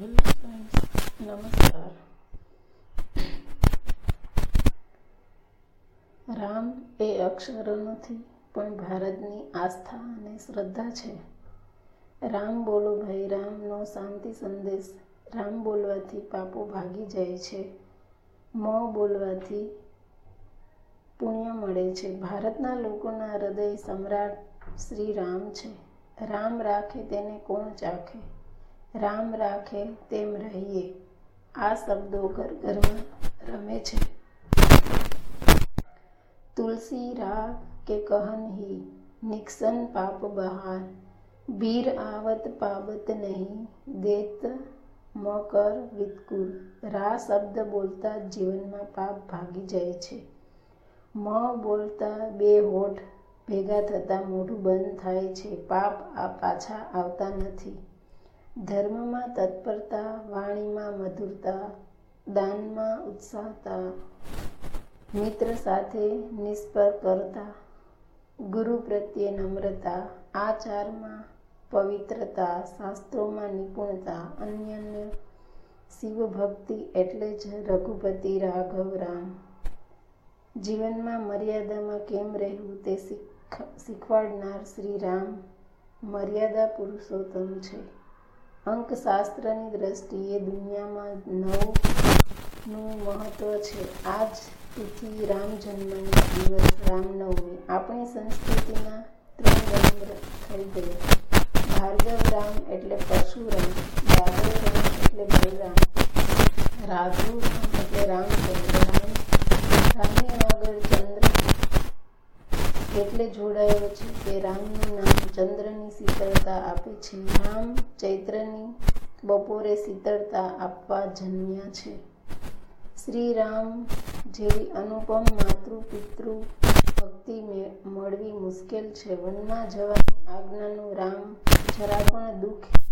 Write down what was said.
Hello friends નમસ્કાર. રામ એ અક્ષરો નથી પણ ભારતની આસ્થા અને શ્રદ્ધા છે. રામ બોલો ભાઈ, રામનો શાંતિ સંદેશ. રામ બોલવાથી પાપો ભાગી જાય છે. મ બોલવાથી પુણ્ય મળે છે. ભારતના લોકોના હૃદય સમ્રાટ શ્રી રામ છે. રામ રાખે તેને કોણ ચાખે? રામ રાખે તેમ રહીએ. આ શબ્દો ઘર ઘરમાં રમે છે. તુલસી રા કે કહન હી, નિક્સન પાપ બહાર. બીર આવત પાબત નહીં, દેત મકર વિતકુલ. રા શબ્દ બોલતા જીવનમાં પાપ ભાગી જાય છે. મ બોલતા બે હોઠ ભેગા થતાં મોઢું બંધ થાય છે. પાપ આ પાછા આવતા નથી. ધર્મમાં તત્પરતા, વાણીમાં મધુરતા, દાનમાં ઉત્સાહતા, મિત્ર સાથે નિષ્ફળ કરતા ગુરુ પ્રત્યે નમ્રતા, આચારમાં પવિત્રતા, શાસ્ત્રોમાં નિપુણતા, અન્યને શિવભક્તિ એટલે જ રઘુપતિ, રાઘવ, રામ. જીવનમાં મર્યાદામાં કેમ રહેવું તે શીખવાડનાર શ્રી રામ મર્યાદા પુરુષોત્તમ છે. અંકશાસ્ત્રની દ્રષ્ટિએ દુનિયામાં નવનું મહત્વ છે. આજ તિથિ રામ જન્મનો દિવસ રામનવમી. આપણી સંસ્કૃતિના ત્રણ રામ થઈ ગયા. ભાર્ગવ રામ એટલે પરશુરામ યાદવ રામ એટલે બલરામ રાઘુ રામ એટલે રામચંદ્ર રામ રામની આગળ ચંદ્ર એટલે જોડાયો છે કે રામનું નામ ચંદ્રની શીતળતા આપે છે. રામ ચૈત્રની બપોરે શીતળતા આપવા જન્મ્યા છે. શ્રી રામ જેવી અનુપમ માતૃ પિતૃ ભક્તિ મળવી મુશ્કેલ છે. વનમાં જવાની આજ્ઞાનું રામ જરા પણ દુઃખ